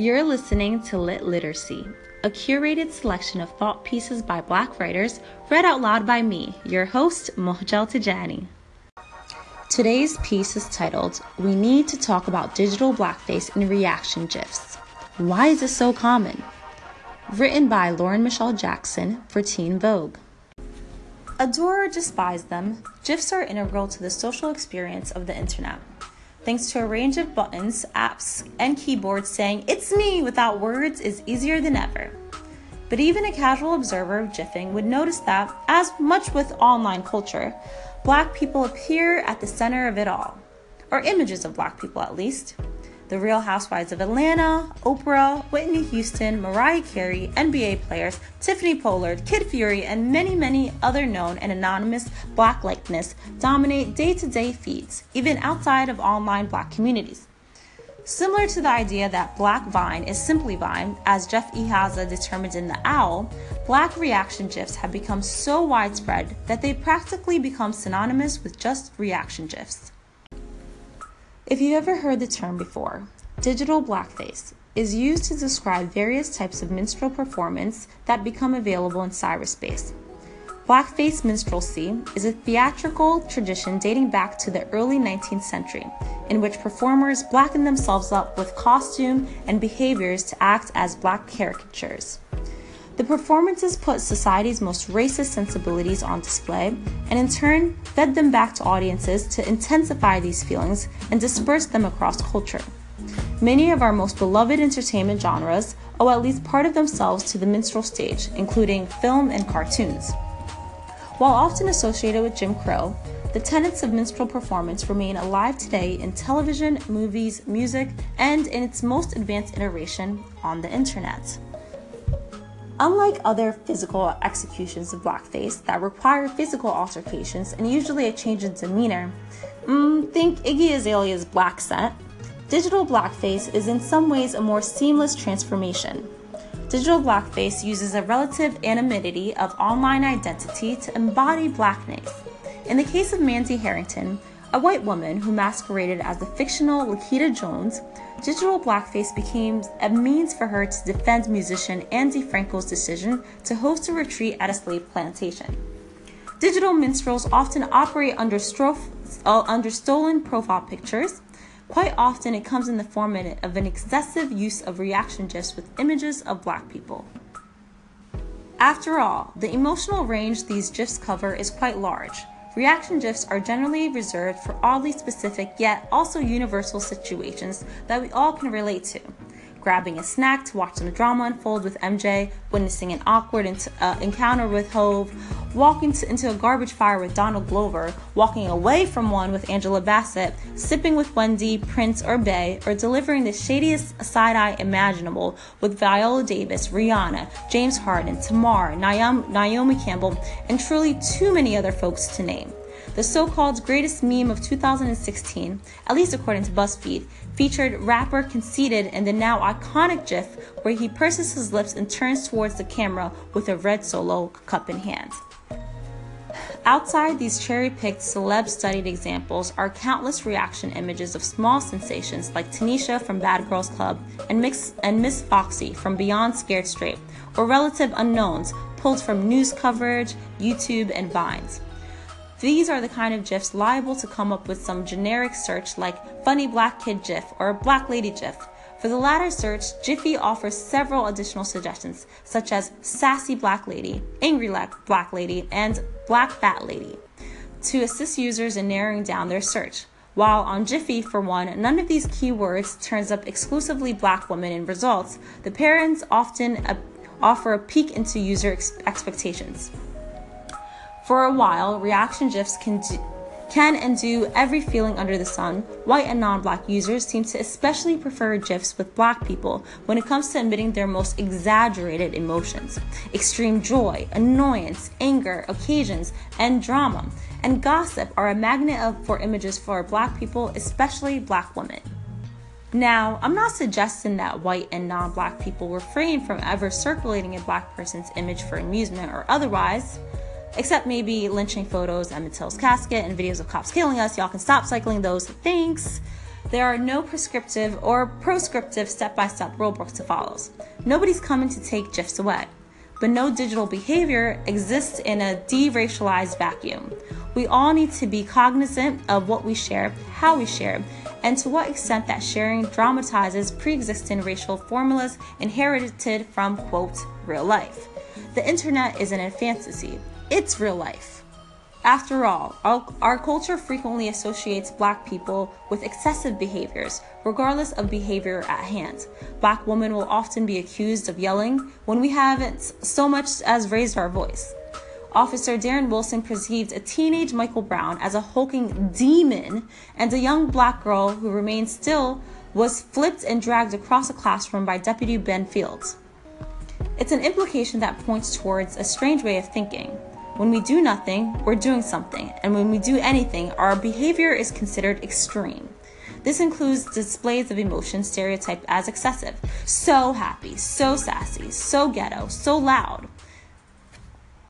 You're listening to Lit Literacy, a curated selection of thought pieces by Black writers read out loud by me, your host, Mohjel Tijani. Today's piece is titled We Need to Talk About Digital Blackface and Reaction GIFs. Why is this so common? Written by Lauren Michelle Jackson for Teen Vogue. Adore or despise them, GIFs are integral to the social experience of the internet. Thanks to a range of buttons, apps, and keyboards saying, It's me without words is easier than ever. But even a casual observer of GIFing would notice that, as much with online culture, black people appear at the center of it all, or images of black people at least. The Real Housewives of Atlanta, Oprah, Whitney Houston, Mariah Carey, NBA players, Tiffany Pollard, Kid Fury, and many, many other known and anonymous black likeness dominate day to day feeds, even outside of online black communities. Similar to the idea that black Vine is simply Vine, as Jeff Ihaza determined in The Awl, black reaction GIFs have become so widespread that they practically become synonymous with just reaction GIFs. If you've ever heard the term before, digital blackface is used to describe various types of minstrel performance that become available in cyberspace. Blackface minstrelsy is a theatrical tradition dating back to the early 19th century, in which performers blacken themselves up with costume and behaviors to act as black caricatures. The performances put society's most racist sensibilities on display and in turn fed them back to audiences to intensify these feelings and disperse them across culture. Many of our most beloved entertainment genres owe at least part of themselves to the minstrel stage, including film and cartoons. While often associated with Jim Crow, the tenets of minstrel performance remain alive today in television, movies, music, and in its most advanced iteration on the internet. Unlike other physical executions of blackface that require physical altercations and usually a change in demeanor, mm, think Iggy Azalea's blaccent, digital blackface is in some ways a more seamless transformation. Digital blackface uses a relative anonymity of online identity to embody blackness. In the case of Mandy Harrington, a white woman who masqueraded as the fictional Lakita Jones, digital blackface became a means for her to defend musician Ani DiFranco's decision to host a retreat at a slave plantation. Digital minstrels often operate under, stroph- uh, under stolen profile pictures. Quite often, it comes in the form of an excessive use of reaction gifs with images of black people. After all, the emotional range these gifs cover is quite large. Reaction GIFs are generally reserved for oddly specific yet also universal situations that we all can relate to. Grabbing a snack to watch some drama unfold with MJ, witnessing an awkward uh, encounter with Hove, walking to, into a garbage fire with Donald Glover, walking away from one with Angela Bassett, sipping with Wendy, Prince, or Bey, or delivering the shadiest side eye imaginable with Viola Davis, Rihanna, James Harden, Tamar, Naomi Campbell, and truly too many other folks to name. The so called greatest meme of 2016, at least according to BuzzFeed, featured rapper Conceited in the now iconic GIF where he purses his lips and turns towards the camera with a red solo cup in hand. Outside these cherry picked celeb studied examples are countless reaction images of small sensations like Tanisha from Bad Girls Club and, Mix, and Miss Foxy from Beyond Scared Straight, or relative unknowns pulled from news coverage, YouTube, and Vines. These are the kind of GIFs liable to come up with some generic search like funny black kid GIF or black lady GIF. For the latter search, Giphy offers several additional suggestions, such as sassy black lady, angry black lady, and black fat lady, to assist users in narrowing down their search. While on Giphy, for one, none of these keywords turns up exclusively black women in results, the parents often uh, offer a peek into user ex- expectations. For a while, reaction GIFs can do, can and do every feeling under the sun. White and non black users seem to especially prefer GIFs with black people when it comes to emitting their most exaggerated emotions extreme joy, annoyance, anger, occasions, and drama. And gossip are a magnet of, for images for black people, especially black women. Now, I'm not suggesting that white and non black people refrain from ever circulating a black person's image for amusement or otherwise except maybe lynching photos, Emmett Till's casket, and videos of cops killing us. Y'all can stop cycling those. Thanks. There are no prescriptive or proscriptive step by step rulebooks to follow. Nobody's coming to take GIFs away. But no digital behavior exists in a deracialized vacuum. We all need to be cognizant of what we share, how we share, and to what extent that sharing dramatizes pre existing racial formulas inherited from, quote, real life. The internet isn't a fantasy, it's real life. After all, our, our, culture frequently associates black people with excessive behaviors, regardless of behavior at hand. Black women will often be accused of yelling when we haven't so much as raised our voice. Officer Darren Wilson perceived a teenage Michael Brown as a hulking demon, and a young black girl who remained still was flipped and dragged across a classroom by Deputy Ben Fields. It's an implication that points towards a strange way of thinking. When we do nothing, we're doing something, and when we do anything, our behavior is considered extreme. This includes displays of emotion stereotyped as excessive. So happy, so sassy, so ghetto, so loud.